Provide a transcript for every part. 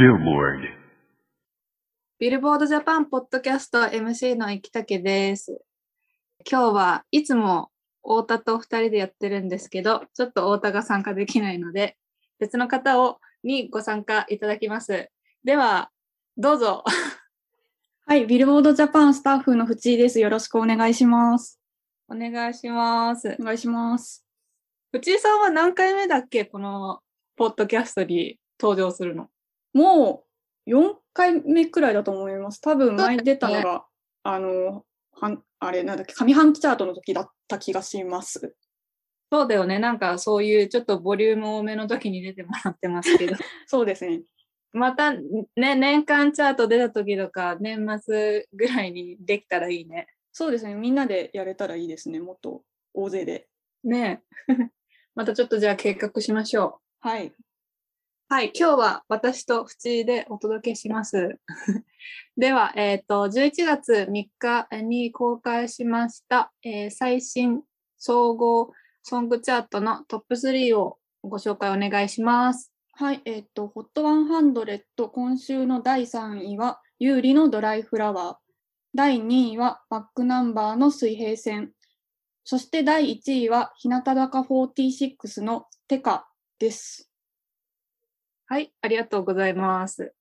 Billboard. ビルボードジャパンポッドキャスト MC の生竹です。今日はいつも太田と二人でやってるんですけど、ちょっと太田が参加できないので、別の方をにご参加いただきます。では、どうぞ。はい、ビルボードジャパンスタッフの藤井です。よろしくお願いします。お願いします。お願いします。藤井さんは何回目だっけこのポッドキャストに登場するの？もう4回目くらいだと思います。多分前に出たのが、あの、はんあれなんだっけ、上半期チャートの時だった気がします。そうだよね。なんかそういうちょっとボリューム多めの時に出てもらってますけど。そうですね。また、ね、年間チャート出た時とか、年末ぐらいにできたらいいね。そうですね。みんなでやれたらいいですね。もっと大勢で。ねえ。またちょっとじゃあ計画しましょはい。はい、今日は私と淵でお届けします。では、えっ、と、11月3日に公開しました、えー最新総合ソングチャートのトップ3をご紹介お願いします。はい、えっ、と、HOT100 今週の第3位は、有利のドライフラワー。第2位は、バックナンバーの水平線。そして第1位は、日向坂46のテカです。はい、ありがとうございます。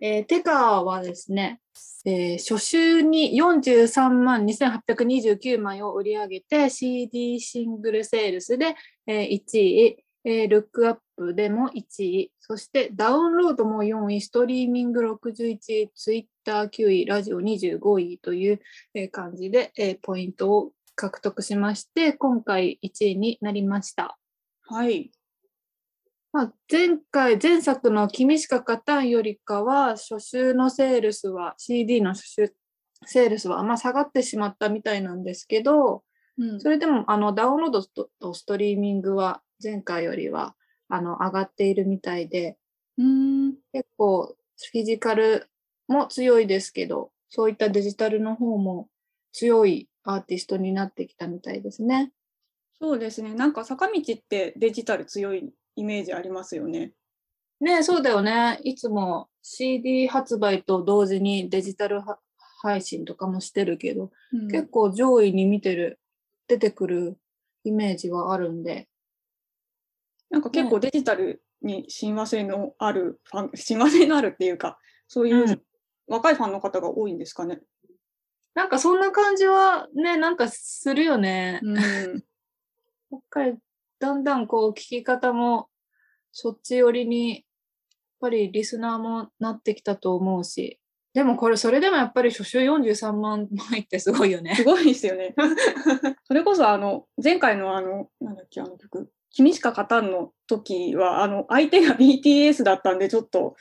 えーテカはですね、えー初週に43万2829枚を売り上げて CD シングルセールスで、えー1位、えールックアップでも1位、そしてダウンロードも4位、ストリーミング61位、ツイッター9位、ラジオ25位というえー感じで、えーポイントを獲得しまして、今回1位になりました。はい。まあ、前回、前作の君しか勝たんよりかは、初週のセールスは、CD の初週セールスは、まあ、下がってしまったみたいなんですけど、うんそれでも、あの、ダウンロードととストリーミングは、前回よりは、あの、上がっているみたいで、うーん結構、フィジカルも強いですけど、そういったデジタルの方も強いアーティストになってきたみたいですね。そうですね。なんか坂道ってデジタル強いイメージありますよね。ねえ、そうだよね。いつも CD 発売と同時にデジタルは配信とかもしてるけど、うん結構上位に見てる、出てくるイメージはあるんで。なんか結構デジタルに親和性のあるファン、親和性のあるっていうか、そういううん若いファンの方が多いんですかね。なんかそんな感じはね、なんかするよね。うん、やっぱりだんだんこう聞き方もそっち寄りに、やっぱりリスナーもなってきたと思うし。でもこれ、それでもやっぱり初週43万枚ってすごいよね。すごいですよね。それこそあの前回のあのなんだっけあの曲「君しか勝たん」の時はあの相手が BTS だったんでちょっと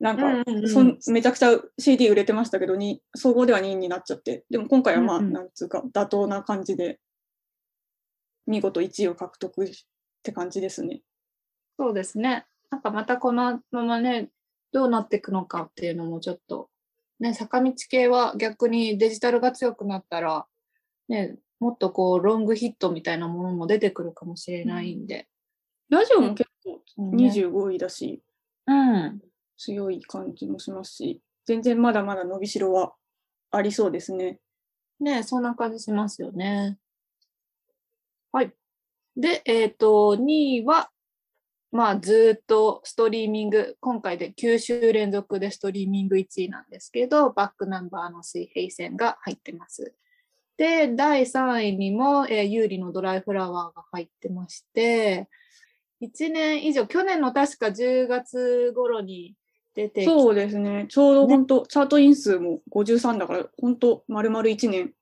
なんか、うんうんうんそんめちゃくちゃ CD 売れてましたけどに総合では2位になっちゃってでも今回はまあ、うんうんなんつうか妥当な感じで見事1位を獲得って感じですね。そうですね。なんかまたこのままね、どうなっていくのかっていうのもちょっと、ね、坂道系は逆にデジタルが強くなったら、ね、もっとこうロングヒットみたいなものも出てくるかもしれないんで。ラジオも結構そうね25位だし、うん。強い感じもしますし全然まだまだ伸びしろはありそうですね。ね、そんな感じしますよね。はい。で、えっ、と、2位は、まあ、ずーっとストリーミング、今回で9週連続でストリーミング1位なんですけど、バックナンバーの水平線が入ってます。で、第3位にも、えー、有利のドライフラワーが入ってまして、1年以上、去年の確か10月頃に出てきそうですね。ちょうど本当、チャートイン数も53だから、本当、丸々1年。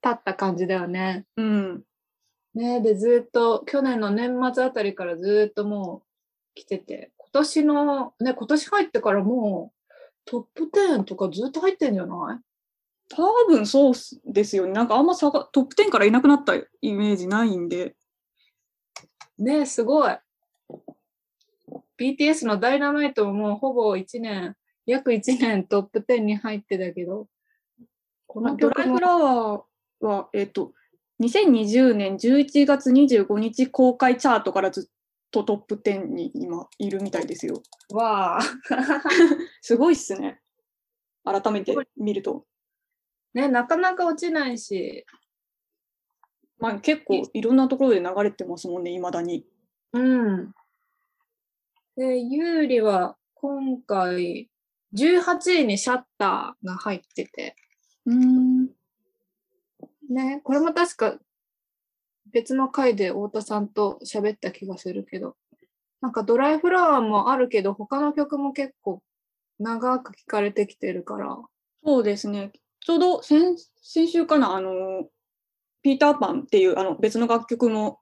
たった感じだよね。うん。ねで、ずっと、去年の年末あたりからずっともう来てて、今年の、ね、今年入ってからもうトップ10とかずっと入ってんじゃない？多分そうですよね。なんかあんま差がトップ10からいなくなったイメージないんで。ねすごい。BTS のダイナマイトももうほぼ1年、約1年トップ10に入ってたけど、このドライフラワーは、えっ、と、2020年11月25日公開チャートからずっトトップ10に今いるみたいですよ。わあ。すごいっすね。改めて見ると。ね、なかなか落ちないし。まあ結構いろんなところで流れてますもんね、いまだに。うん。で、有利は今回18位にシャッターが入ってて。うん。ね、これも確か別の回で太田さんと喋った気がするけど、なんかドライフラワーもあるけど、他の曲も結構長く聴かれてきてるから。そうですね。ちょうど先先週かな、あの、ピーターパンっていうあの別の楽曲も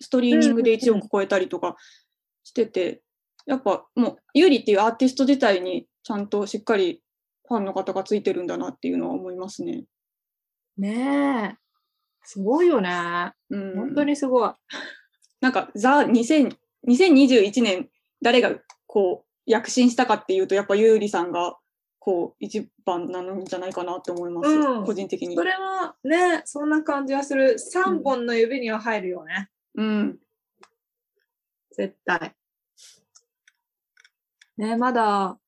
ストリーミングで1億超えたりとかしてて、やっぱもう、ユーリっていうアーティスト自体にちゃんとしっかりファンの方がついてるんだなっていうのは思いますね。ねえ。すごいよね。うん、本当にすごい。なんか、ザ2000 2021年、誰がこう、躍進したかっていうと、やっぱユーリさんが、こう、一番なんじゃないかなって思います、うん個人的にそ。れはね、そんな感じはする。3本の指には入るよね。うん。絶対。ね、まだ、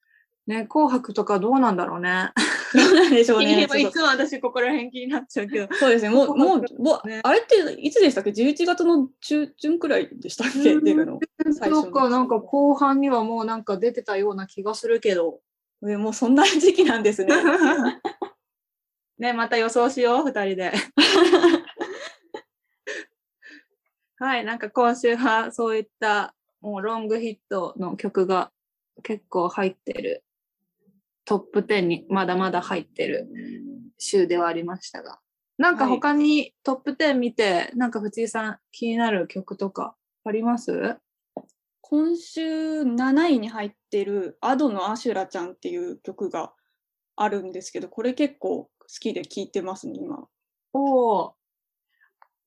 ね、紅白とかどうなんだろうね。どうなんでしょうね。いつも私ここら辺気になっちゃうけど。そうですね。もう、もう、もうねあれっていつでしたっけ ?11 月の中旬くらいでしたっけ？うん出るのそうか、なんか後半にはもうなんか出てたような気がするけど。えもうそんな時期なんですね。ね、また予想しよう、二人で。はい、なんか今週はそういったもうロングヒットの曲が結構入ってる、トップ10にまだまだ入ってる週ではありましたが。なんかはい他にトップ10見て、なんか藤井さん気になる曲とかあります？今週7位に入ってるアドのアシュラちゃんっていう曲があるんですけど、これ結構好きで聴いてますね、今。おお。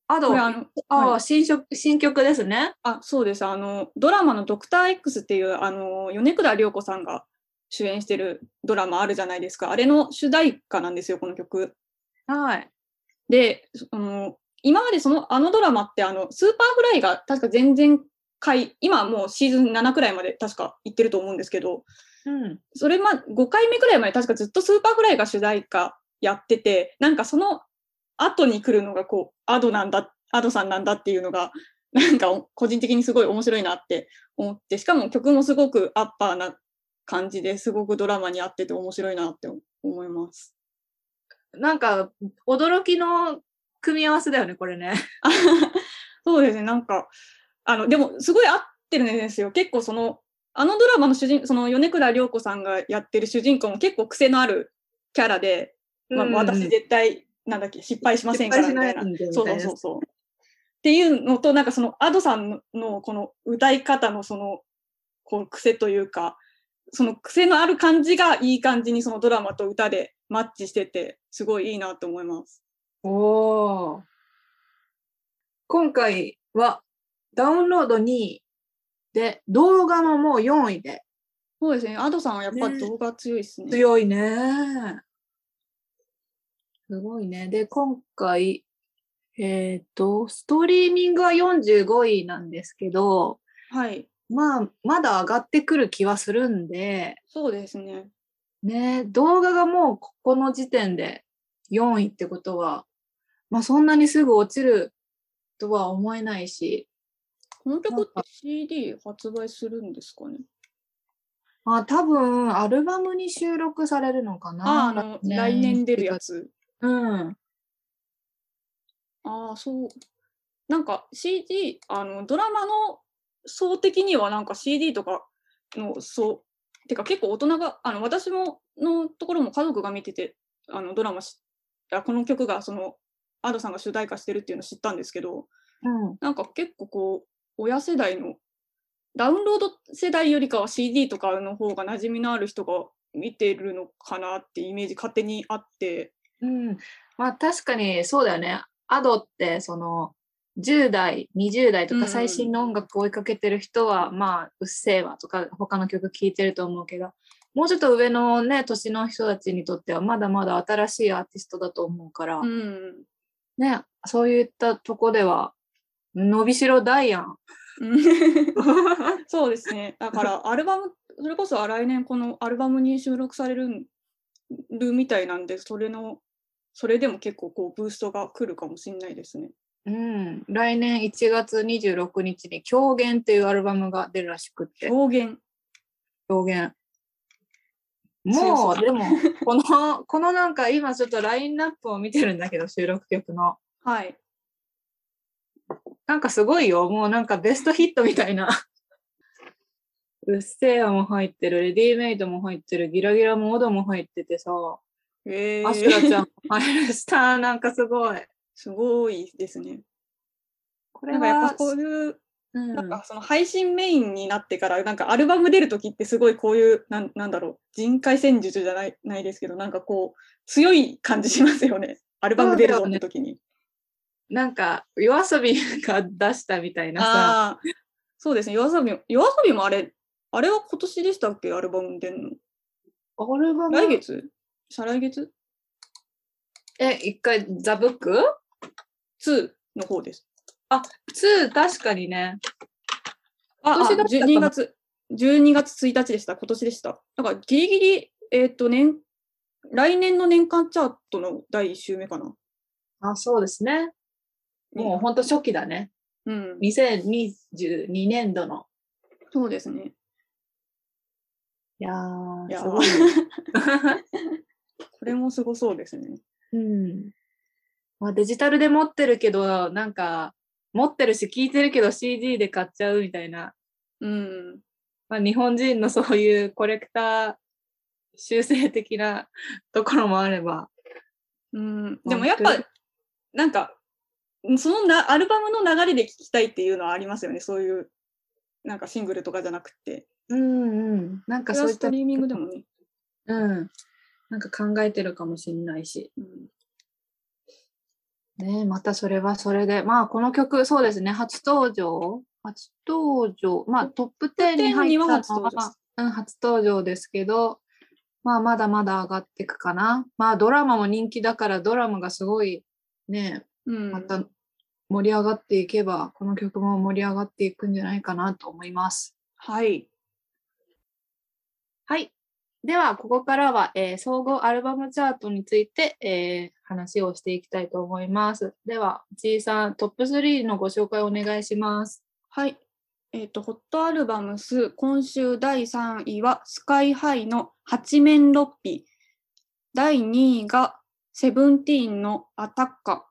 あと、これあはい新曲、新曲ですね。あ、そうです。あの、ドラマのドクター X っていう、あの、米倉涼子さんが主演してるドラマあるじゃないですか。あれの主題歌なんですよ、この曲。はい。で、あの、今までその、あのドラマって、あの、スーパーフライが確か前々回、今はもうシーズン7くらいまで確か行ってると思うんですけど、うん。それま、5回目くらいまで確かずっとスーパーフライが主題歌やってて、なんかその後に来るのがこう、アドなんだ、アドさんなんだっていうのが、なんか個人的にすごい面白いなって思って、しかも曲もすごくアッパーな感じですごくドラマに合ってて面白いなって思います。なんか、驚きの組み合わせだよね、これね。そうですね、なんか、あの、でもすごい合ってるんですよ。結構その、あのドラマの主人、その米倉涼子さんがやってる主人公も結構癖のあるキャラで、まあ、うん私絶対、なんだっけ、失敗しませんからみたいな。いなそうそうそう。っていうのと、なんかその、アドさんのこの歌い方のその、こう癖というか、その癖のある感じがいい感じにそのドラマと歌でマッチしてて、すごいいいなと思います。おお。今回はダウンロード2位で、動画ももう4位でそうですね、アドさんはやっぱ動画強いですね。強いね。すごいね。で、今回、えっ、と、ストリーミングは45位なんですけど、はい。まあ、まだ上がってくる気はするんで、そうですね。ね、動画がもうここの時点で4位ってことは、まあそんなにすぐ落ちるとは思えないし、この曲って CD 発売するんですかね？まあ多分アルバムに収録されるのかな。ああ、来年出るや。つ。うん。ああ、そう。なんか CD、あの、ドラマの層的にはなんか CD とかの層、てか結構大人が、あの、私も、のところも家族が見てて、あの、ドラマし、あこの曲がその、アドさんが主題歌してるっていうのを知ったんですけど、うん。なんか結構こう、親世代の、ダウンロード世代よりかは CD とかの方が馴染みのある人が見てるのかなってイメージ勝手にあって、うん。まあ確かにそうだよね。アドってその10代、20代とうんうんか最新の音楽を追いかけてる人は、まあうっせぇわとか他の曲聴いてると思うけど、もうちょっと上のね、年の人たちにとってはまだまだ新しいアーティストだと思うから、うん、ね、そういったとこでは伸びしろ大やん。うん そうですね。だから アルバム、それこそ来年このアルバムに収録されるるみたいなんで、それの、それでも結構こうブーストが来るかもしれないですね。うん、来年1月26日に狂言っていうアルバムが出るらしくって。狂言。強そうもう、でも、この、このなんか今ちょっとラインナップを見てるんだけど、収録曲の。はい。なんかすごいよ。もうなんかベストヒットみたいな。うっせぇやも入ってる、レディーメイドも入ってる、ギラギラモードも入っててさ、えー、アシュラちゃんも入るした、なんかすごい。すごいですね。これなんかやっはぱこういう、うんなんかその配信メインになってから、なんかアルバム出るときってすごいこういう、なんなんだろう、人海戦術じゃないないですけど、なんかこう、強い感じしますよね。アルバム出るぞってときに。なんか、夜遊びが出したみたいなさ、そうですね。夜遊びも、夜遊びもあれ、あれは今年でしたっけ？アルバム出んの。アルバム？来月？再来月？え、一回、ザ・ブック？?2 の方です。?2、確かにね。あ、あ今年だったかな12月、12月1日でした。今年でした。だからギリギリ、えっ、と、年、来年の年間チャートの第1週目かな。あ、そうですね。もうほんと初期だね。うん。2022年度の。そうですね。いやー、いやーすごい。これもすごそうですね。うん。まあ、デジタルで持ってるけど、なんか、持ってるし聞いてるけど CD で買っちゃうみたいな。うん。まあ、日本人のそういうコレクター修正的な ところもあれば。うん、でもやっぱ、なんか、そのなアルバムの流れで聴きたいっていうのはありますよね。そういう、なんかシングルとかじゃなくて。うんうん。なんかそういったストリーミングでもね。うん。なんか考えてるかもしれないし。うんねまたそれはそれで。まあ、この曲、そうですね。初登場初登場。まあ、トップ10に入にはったの初登場は、うん、初登場ですけど、まあ、まだまだ上がっていくかな。まあ、ドラマも人気だから、ドラマがすごい、ね、うん、また盛り上がっていけば、この曲も盛り上がっていくんじゃないかなと思います。はい。はい。では、ここからは、えー総合アルバムチャートについて、えー話をしていきたいと思います。では、ちいさん、トップ3のご紹介お願いします。はい。えっ、と、ホットアルバムス、今週第3位は、スカイハイの八面六臂。第2位が、セブンティーンのアタッカ。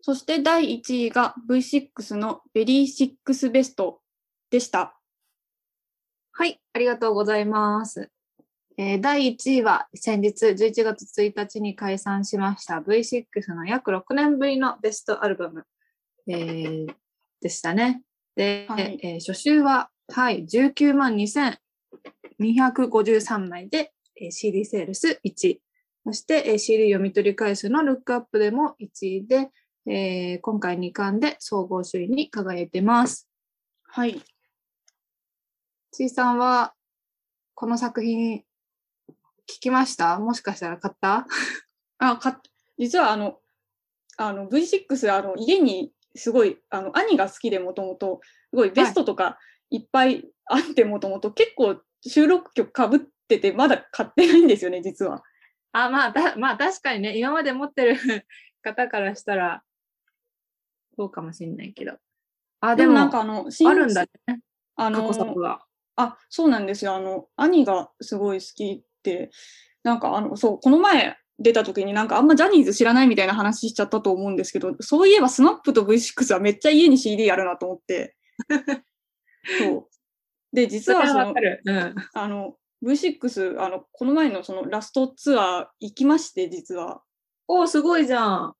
そして第1位が V6 のベリーシックスベストでした。はい、ありがとうございます。えー第1位は先日11月1日に解散しました V6 の約6年ぶりのベストアルバム、えーでしたね。で、はいえー初週は、はい、19万2253枚で、えー CD セールス1位。そして、えー CD 読み取り回数のルックアップでも1位で、えー今回2冠で総合首位に輝いてます。はい。ちいさんは、この作品、聞きました？もしかしたら買った？あ、か、実はあの、あの V6、あの、家にすごい、あの、兄が好きでもともと、すごいベストとかいっぱいあってもともと、結構収録曲かぶってて、まだ買ってないんですよね、実は。あ、まあ、たまあ確かにね、今まで持ってる 方からしたら、そうかもしれないけど。あ、でも、なんかあの、新あるんだね、あの過去作が。あ、そうなんですよ。あの、兄がすごい好きで、なんかあの、そう、この前出た時になんかあんまジャニーズ知らないみたいな話しちゃったと思うんですけど、そういえばスマップと V6 はめっちゃ家に CD あるなと思って。そう。で、実はその。うん。あの、V6、あの、この前のそのラストツアー行きまして、実は。おーすごいじゃん。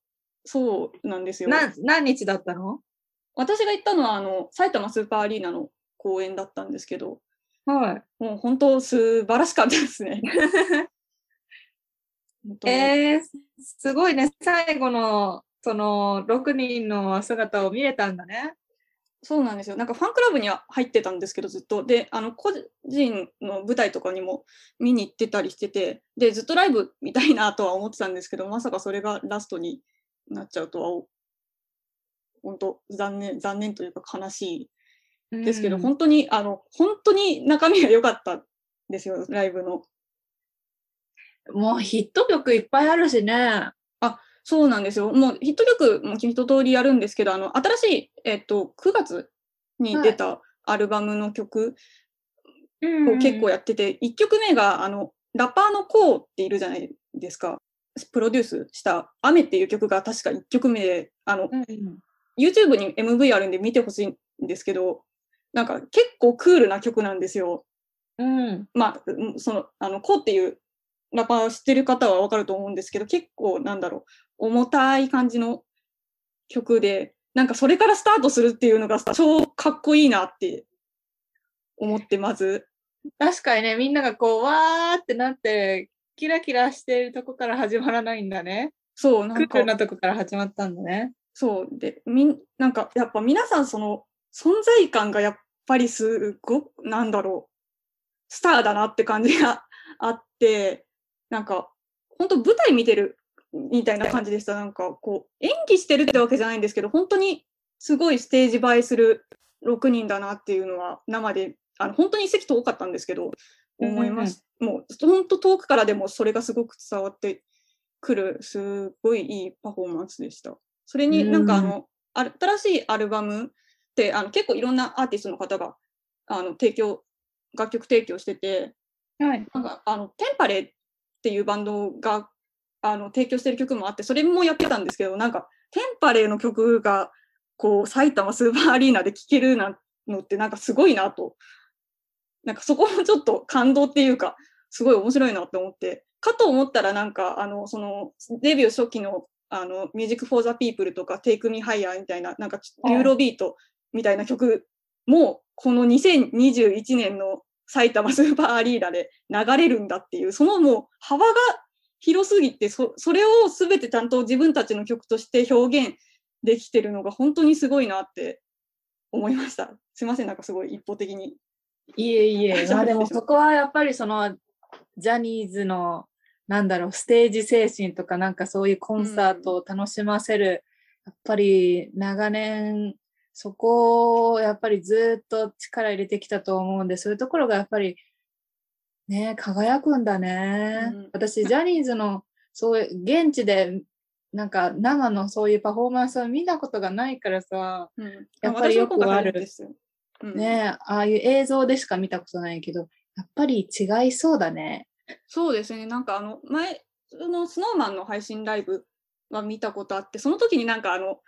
そうなんですよ。な、何日だったの？私が行ったのは、あの、埼玉スーパーアリーナの公演だったんですけど、はい。もう本当素晴らしかったですね。えー、すごいね。最後の、その、6人の姿を見れたんだね。そうなんですよ。なんかファンクラブには入ってたんですけど、ずっと。で、あの、個人の舞台とかにも見に行ってたりしてて、で、ずっとライブ見たいなとは思ってたんですけど、まさかそれがラストになっちゃうとは、本当残念、残念というか悲しいですけど、うん本当に、あの、本当に中身が良かったんですよ、ライブの。もうヒット曲いっぱいあるしね。そうなんですよ。もうヒット曲も一通りやるんですけど、あの、新しい、えっと、9月に出たアルバムの曲を結構やってて、1曲目が、あの、ラッパーのコーっているじゃないですか。プロデュースした雨っていう曲が確か1曲目で、あの、うんうん、YouTube に MV あるんで見てほしいんですけど、なんか結構クールな曲なんですよ。うん。まあ、うんその、あの、コーっていうラッパー知ってる方はわかると思うんですけど、結構なんだろう、重たい感じの曲で、なんかそれからスタートするっていうのがさ超かっこいいなって思って、まず。確かにね、みんながこう、わーってなって、キラキラしてるとこから始まらないんだね。そう、なんかクール、なとこから始まったんだね。そう。で、みん、なんか、やっぱ皆さんその、存在感がやっぱりすごく、なんだろう、スターだなって感じがあって、なんか、本当舞台見てるみたいな感じでした。なんか、こう、演技してるってわけじゃないんですけど、本当にすごいステージ映えする6人だなっていうのは、生で、あの、本当に席遠かったんですけど、思います。もう、本当遠くからでもそれがすごく伝わってくる、すごいいいパフォーマンスでした。それになんかあの、新しいアルバムってあの結構いろんなアーティストの方があの提供楽曲提供しててはい。なんかあのテンパレっていうバンドがあの提供してる曲もあってそれもやってたんですけどなんかテンパレの曲がこう埼玉スーパーアリーナで聴けるなのってなんかすごいなと。なんかそこもちょっと感動っていうかすごい面白いなって思って。かと思ったらなんかあのそのデビュー初期のあの、 Music for the People とか、Take Me Higher みたいな、なんか、はい。ユーロビートみたいな曲も、この2021年の埼玉スーパーアリーナで流れるんだっていう、そのもう幅が広すぎて、そそれを全てちゃんと自分たちの曲として表現できてるのが本当にすごいなって思いました。すいません、なんかすごい一方的に。いえいえ、まあでもそこはやっぱりそのジャニーズのなんだろうステージ精神とかなんかそういうコンサートを楽しませる、やっぱり長年そこをやっぱりずっと力入れてきたと思うんでそういうところがやっぱりね輝くんだね、うん。私ジャニーズのそういう現地でなんか生のそういうパフォーマンスを見たことがないからさ、うん、やっぱりよくある。うん。ねああいう映像でしか見たことないけど、やっぱり違いそうだね。そうですね、なんかあの、前、そのスノーマンの配信ライブは見たことあって、その時になんかあの、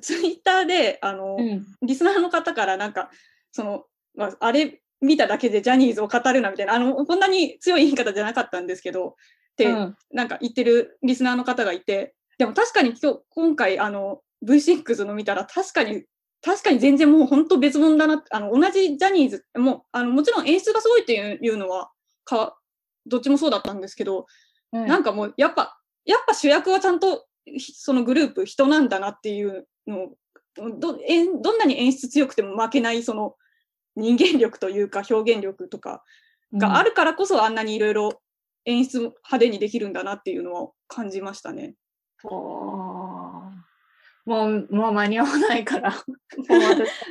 ツイッターで、あの、うん。リスナーの方からなんか、その、まあ、あれ見ただけでジャニーズを語るなみたいな、あの、こんなに強い言い方じゃなかったんですけど、って、うんなんか言ってるリスナーの方がいて、でも確かに今日、今回、あの、V6 の見たら確かに、確かに全然もう本当別物だなあの、同じジャニーズ、もう、あの、もちろん演出がすごいっていういうのは、か、どっちもそうだったんですけど、うんなんかもう、やっぱ、やっぱ主役はちゃんと、ひそのグループ、人なんだなっていうのをどどんなに演出強くても負けない、その人間力というか表現力とかがあるからこそあんなにいろいろ演出派手にできるんだなっていうのを感じましたね。おーもう、もう間に合わないから。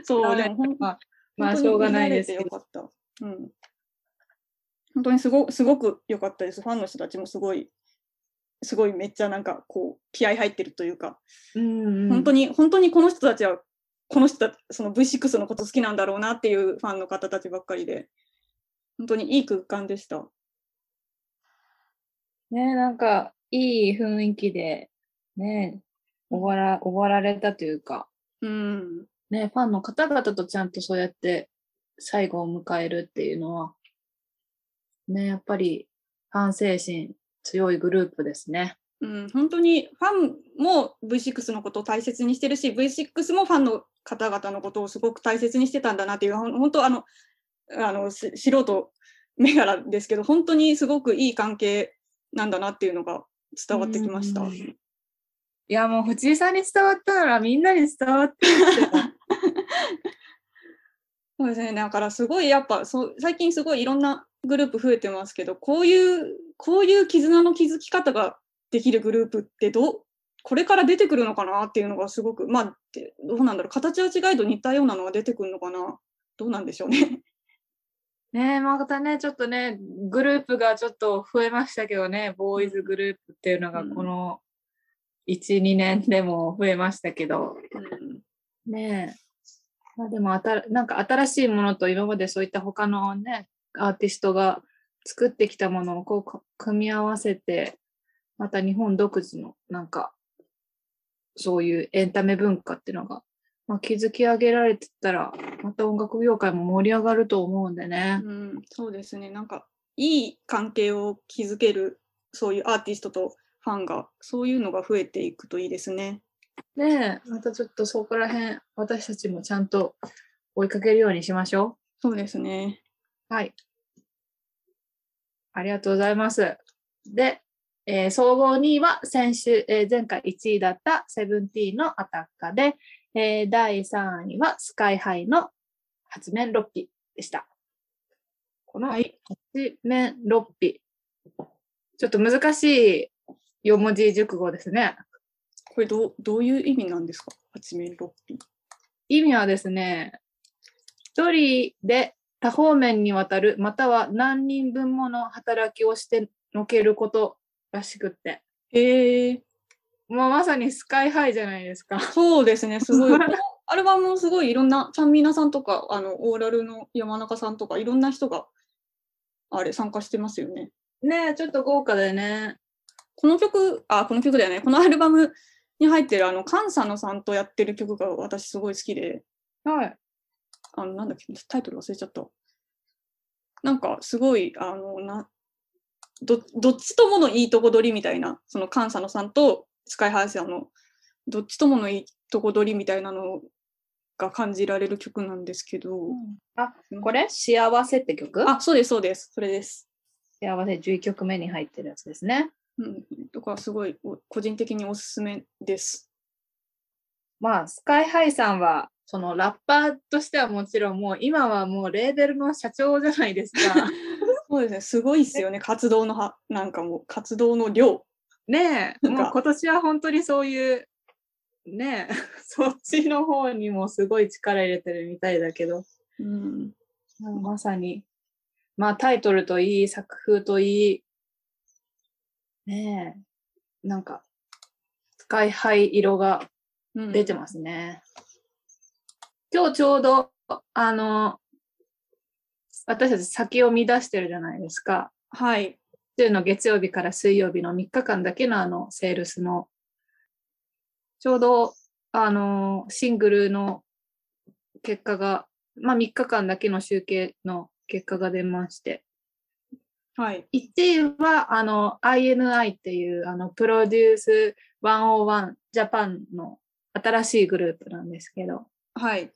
そう、でも本まあ、まあ、しょうがないです。よかった。うん。本当にすごすごく良かったです。ファンの人たちもすごい、すごいめっちゃなんかこう気合入ってるというか、うん本当に、本当にこの人たちは、この人たその V6 のこと好きなんだろうなっていうファンの方たちばっかりで、本当にいい空間でした。ねなんか、いい雰囲気で、ね終わら、終わられたというか、うん。ねファンの方々とちゃんとそうやって最後を迎えるっていうのは、ねやっぱりファン精神強いグループですね。うん、本当にファンも V6 のことを大切にしてるし、V6 もファンの方々のことをすごく大切にしてたんだなっていう、本当あの、あの、し素人目柄ですけど、本当にすごくいい関係なんだなっていうのが伝わってきました。うんいや、もう藤井さんに伝わったならみんなに伝わってるって そうですね。だからすごいやっぱそう最近すごいいろんなグループ増えてますけど、こういうこういう絆の築き方ができるグループってどうこれから出てくるのかなっていうのがすごくまあでどうなんだろう。形は違いど似たようなのが出てくるのかな。どうなんでしょうね。ねえ、またね、ちょっとね、グループがちょっと増えましたけどね、ボーイズグループっていうのがうん。この1、2年でも増えましたけど、うん。ねえ。まあでもあた、なんか新しいものと今までそういった他のね、アーティストが作ってきたものをこうか組み合わせて、また日本独自のなんか、そういうエンタメ文化っていうのが、まあ、築き上げられてったら、また音楽業界も盛り上がると思うんでね。うん、そうですね。なんか、いい関係を築ける、そういうアーティストとファンが、そういうのが増えていくといいですね。ねえ、またちょっとそこら辺、私たちもちゃんと追いかけるようにしましょそうですね。う。はい。ありがとうございます。で、えー総合2位は先週、えー前回1位だったセブンティーンのアタッカーで、えー第3位はスカイハイの発面6匹でした。このはい。発面6匹。ちょっと難しい4文字熟語ですね。これどう、どういう意味なんですか？八面六臂。意味はですね、一人で多方面にわたる、または何人分もの働きをしてのけることらしくって。へえ。もうまさにスカイハイじゃないですか。そうですね。すごい。アルバムもすごいいろんな、ちゃんみなさんとか、あの、オーラルの山中さんとか、いろんな人が、あれ、参加してますよね。ねえ、ちょっと豪華でね。この曲、あ、この曲だよね。このアルバムに入ってる、あの、菅佐野さんとやってる曲が私すごい好きで、はい。あの、なんだっけ、タイトル忘れちゃった。なんか、すごい、あの、な、どどっちとものいいとこ取りみたいな、その菅佐野さんとスカイハイさんの、どっちとものいいとこ取りみたいなのが感じられる曲なんですけど、あ、これ？幸せって曲？あ、そうです、そうです。それです。幸せ11曲目に入ってるやつですね。うん。だからすごい、お個人的におすすめです。まあ、スカイハイさんは、そのラッパーとしてはもちろんもう今はもうレーベルの社長じゃないですか。そうですね、すごいっすよね、活動のは、なんかもう、活動の量。ねえ、もう今年は本当にそういう、ねえ、そっちの方にもすごい力入れてるみたいだけど、うん。まさに、まあタイトルといい、作風といい、ねえ、なんか、スカイハイ色がうん。出てますね。今日ちょうど、あの、私たち先を見出してるじゃないですか。はい。週の月曜日から水曜日の3日間だけのあのセールスの、ちょうどあのシングルの結果が、まあ3日間だけの集計の結果が出まして、はい。1位はあの INI っていうあのプロデュース101ジャパンの新しいグループなんですけど、はい。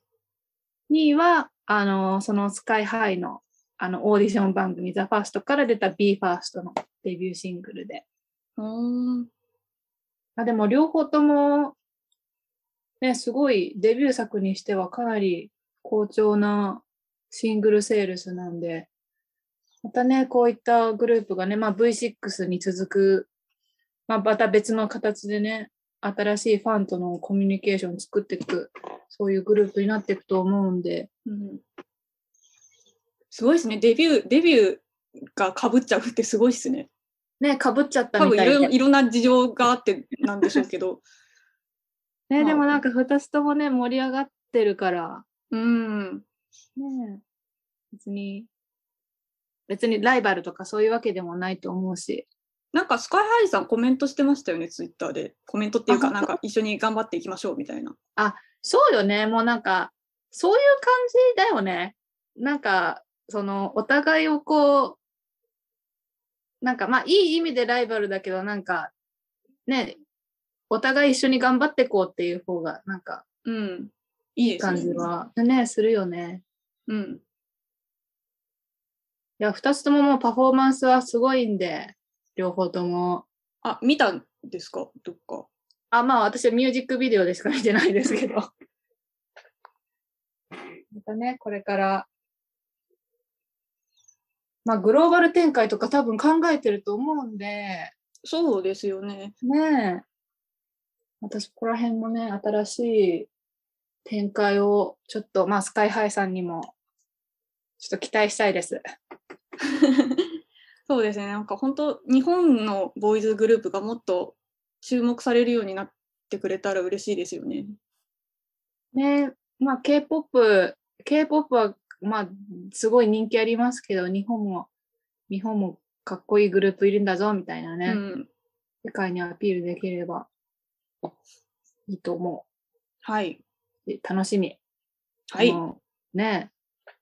2位はあのそのスカイハイのあのオーディション番組 THEFIRST から出た BE:FIRST のデビューシングルで、うーん。あでも両方とも、ね、すごいデビュー作にしてはかなり好調なシングルセールスなんで、またね、こういったグループがね、まあ、V6 に続く、まあ、また別の形でね、新しいファンとのコミュニケーションを作っていく、そういうグループになっていくと思うんで、うん、すごいですね。デビュー、デビューがかぶっちゃうってすごいですね。ね、かぶっちゃった多分いみたいで。ろいろな事情があってなんでしょうけど。ね、まあでもなんか2つともね、盛り上がってるから、うん。ねえ別に、別にライバルとかそういうわけでもないと思うし。なんかスカイハイさんコメントしてましたよね、ツイッターで。コメントっていうか、なんか一緒に頑張っていきましょうみたいな。そうよね。もうなんか、そういう感じだよね。なんか、その、お互いをこう、なんかまあ、いい意味でライバルだけど、なんか、ね、お互い一緒に頑張っていこうっていう方が、なんか、うん。いい感ね。じは、ね、するよね。うん。いや、二つとももうパフォーマンスはすごいんで、両方とも。あ、見たんですか？どっか。あ、まあ私はミュージックビデオでしか見てないですけど。またね、これから、まあグローバル展開とか多分考えてると思うんで、そうですよね。ねえ。またそこら辺もね、新しい展開をちょっと、まあスカイハイさんにもちょっと期待したいです。そうですね、なんか本当、日本のボーイズグループがもっと注目されるようになってくれたら嬉しいですよね。ねまあ K-POP、K-POP はまあすごい人気ありますけど、日本も、日本もかっこいいグループいるんだぞみたいなね、うん。世界にアピールできればいいと思はい。楽しみ。はいね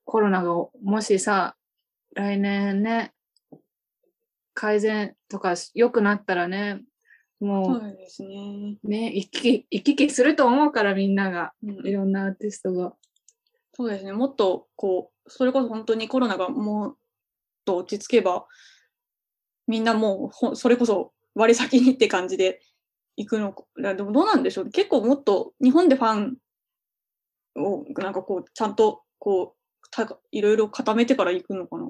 コロナがもしさ、来年ね、改善とか良くなったらね、もうそうですね。ね、行き来、行き来すると思うからみんなが、うん。いろんなアーティストが。そうですね、もっとこう、それこそ本当にコロナがもっと落ち着けば、みんなもうほ、それこそ割先にって感じで行くのでもどうなんでしょう。結構もっと日本でファンをなんかこう、ちゃんとこう、たいろいろ固めてから行くのかな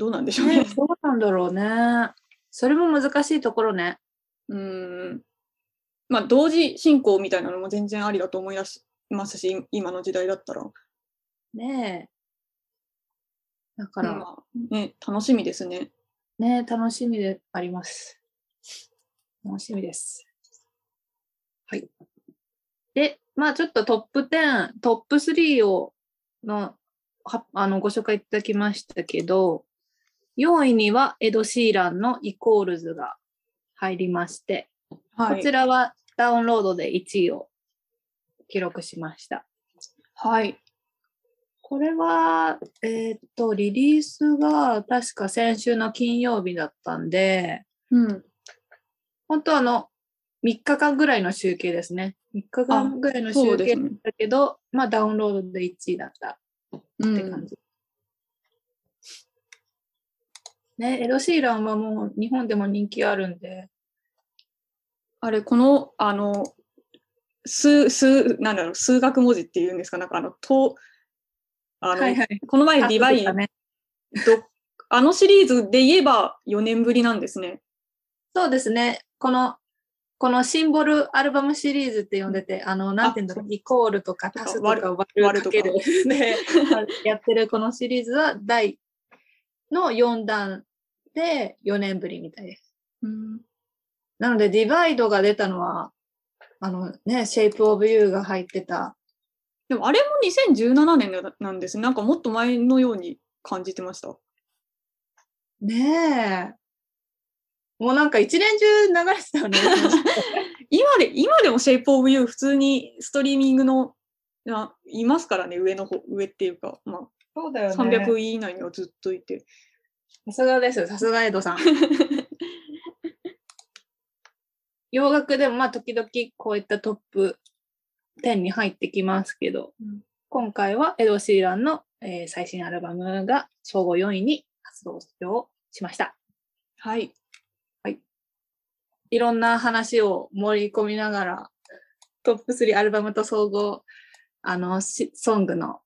どうなんでしょうねね、。どうなんだろうね。それも難しいところね。うーん。まあ、同時進行みたいなのも全然ありだと思い出しますし、今の時代だったら。ねえ。だか、からら、ね、楽しみですね。ね楽しみであります。楽しみです。はい。で、まあちょっとトップ10、トップ3をのはあのご紹介いただきましたけど、4位にはエド・シーランのイコールズが入りまして、はい。こちらはダウンロードで1位を記録しました。はい。これは、えーっと、リリースが確か先週の金曜日だったんで、うん。本当あの、3日間ぐらいの集計ですね。3日間ぐらいの集計だけど、まあダウンロードで1位だったうん。って感じ。ね、エド・シーランはもう日本でも人気あるんで、あれ、この、あの、数、数、なんだろう、数学文字っていうんですか、なんかあの、と、あの、はいはい。この前リバイあね、ド、あのシリーズで言えば4年ぶりなんですね。そうですね。この、このシンボルアルバムシリーズって呼んでて、あの、なんていうんだろうイコールとか足すとか割る割る割るとかかけるで やってるこのシリーズは第の4弾で4年ぶりみたいです。うん。なので、 Divide が出たのは、あのね、 Shape of You が入ってた。でもあれも2017年ななんですね。なんかもっと前のように感じてました。ねえ。もうなんか一年中流れてたよね。今で、今でも Shape of You 普通にストリーミングの、あいますからね、上の方、上っていうか、まあ、そうだよね。300位以内にはずっといて。さすがです。さすがエドさん。洋楽でもまあ時々こういったトップ10に入ってきますけど、うん今回はエド・シーランの、えー最新アルバムが総合4位に活動しました。はい。いろんな話を盛り込みながら、トップ3アルバムと総合、あの、しソングの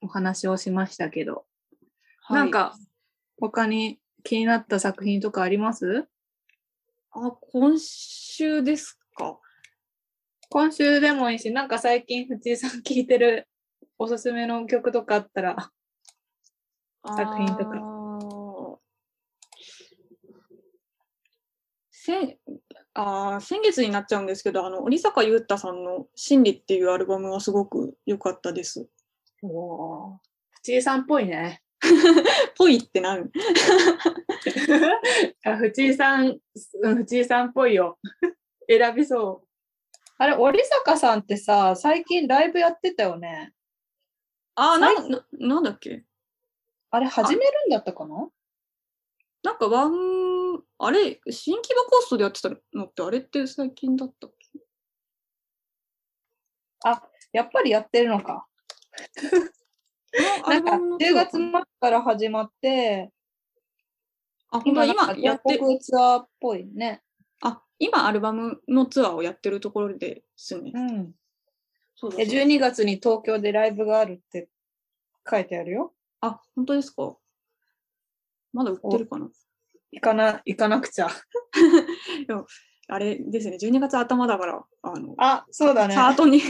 お話をしましたけど、はいなん、か他に気になった作品とかあります？あ、今週ですか？今週でもいいし、なんか最近藤井さん聴いてるおすすめの曲とかあったら、作品とかあー先月になっちゃうんですけど、あの、織坂優太さんの真理っていうアルバムはすごく良かったです。お藤井さんっぽいね。ぽいってなん あ藤井さん、うん藤井さんっぽいよ。選びそう。あれ、織坂さんってさ、最近ライブやってたよね。あーな、な、なんだっけ？あれ、始めるんだったかな？なんかワン、あれ、新木場コーストでやってたのってあれって最近だったっけ？やっぱりやってるのか。なんか、10ルバムのツアー月末から始まって、あ、本当だなんか今やって、全国ツアーっぽいね。あ、今アルバムのツアーをやってるところですね。うん。えそうだそうだ12月に東京でライブがあるって書いてあるよ。あ、本当ですかまだ売ってるかな行かな、行かなくちゃ。あれですね、12月頭だから、あの、あ、そうだね。チャートに、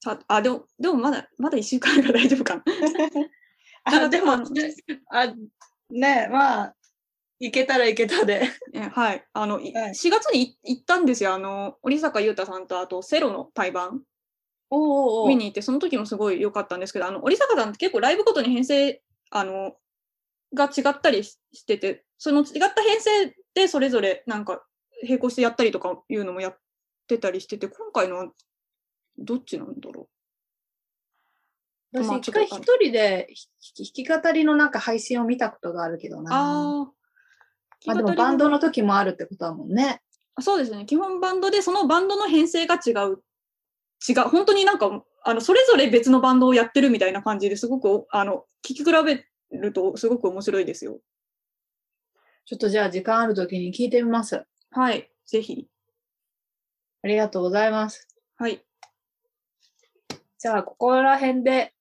チャあ、でも、でもまだ、まだ1週間が大丈夫かな。あでも、あねまあ、いけたらいけたで。えはい。あの、いはい4月にい行ったんですよ。あの、織坂優太さんと、あと、セロの対バンおお見に行って、その時もすごい良かったんですけど、あの、織坂さんって結構ライブごとに編成、あの、が違ったりししてて、その違った編成でそれぞれなんか並行してやったりとかいうのもやってたりしてて、今回のはどっちなんだろ私まあちょっと一回一人で弾き語りのなんか配信を見たことがあるけどう。な。ああ。まあでもバンドの時もあるってことだもんね。あそうですね。基本バンドで、そのバンドの編成が違う。違う。本当になんか、あの、それぞれ別のバンドをやってるみたいな感じですごく、あの、聞き比べるとすごく面白いですよ。ちょっとじゃあ時間ある時に聞いてみます。はい。ぜひ。ありがとうございます。はい。じゃあここら辺で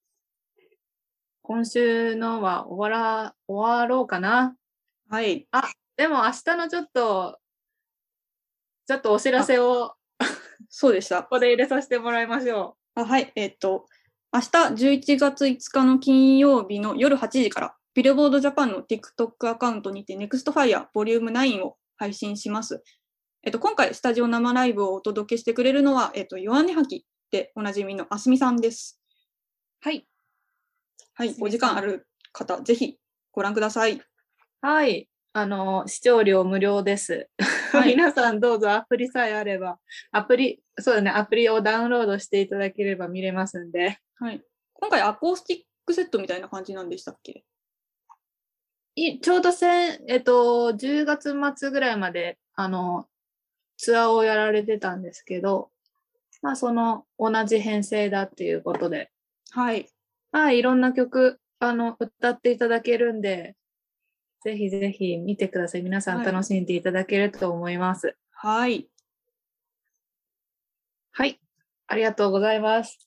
今週のは終わら、終わろうかな。はい。でも明日のちょっと、ちょっとお知らせをそうでしたこ。こで入れさせてもらいましょあはい。えっと、明日11月5日の金曜日の夜8時から、ビルボードジャパンの TikTok アカウントにて NEXTFIRE Vol. 9を配信します。えっと、今回スタジオ生ライブをお届けしてくれるのは、えっと、ヨアネハキでおなじみのあすみさんです。う。はい。はいお時間ある方、ぜひご覧ください。はい。あの、視聴料無料です。はい 皆さんどうぞアプリさえあれば、アプリ、そうだね、アプリをダウンロードしていただければ見れますんで。はい。今回アコースティックセットみたいな感じなんでしたっけ？いちょうどせん、えっと、10月末ぐらいまで、あの、ツアーをやられてたんですけど、まあ、その同じ編成だっていうことで、はい。はい、いろんな曲、あの、歌っていただけるんで、ぜひぜひ見てください。皆さんはい楽しんでいただけると思います。はい。はい、ありがとうございます。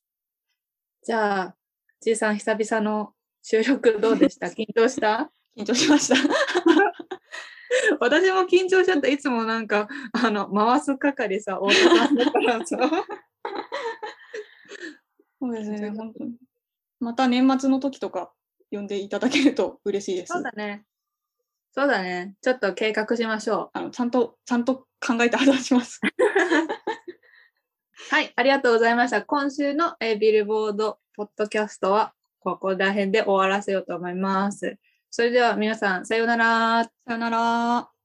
じゃあ、じいさん、久々の収録どうでした？緊張した？緊張しました。私も緊張しちゃった。いつもなんか、あの、回す係さ、太田さんだからさ。そうですね、本当に。また年末の時とか呼んでいただけると嬉しいです。そうだね。そうだね。ちょっと計画しましょう。あのちゃんと、ちゃんと考えて話します。はい、ありがとうございました。今週の、えービルボードポッドキャストはここら辺で終わらせようと思います。それでは皆さん、さようなら。さよなら。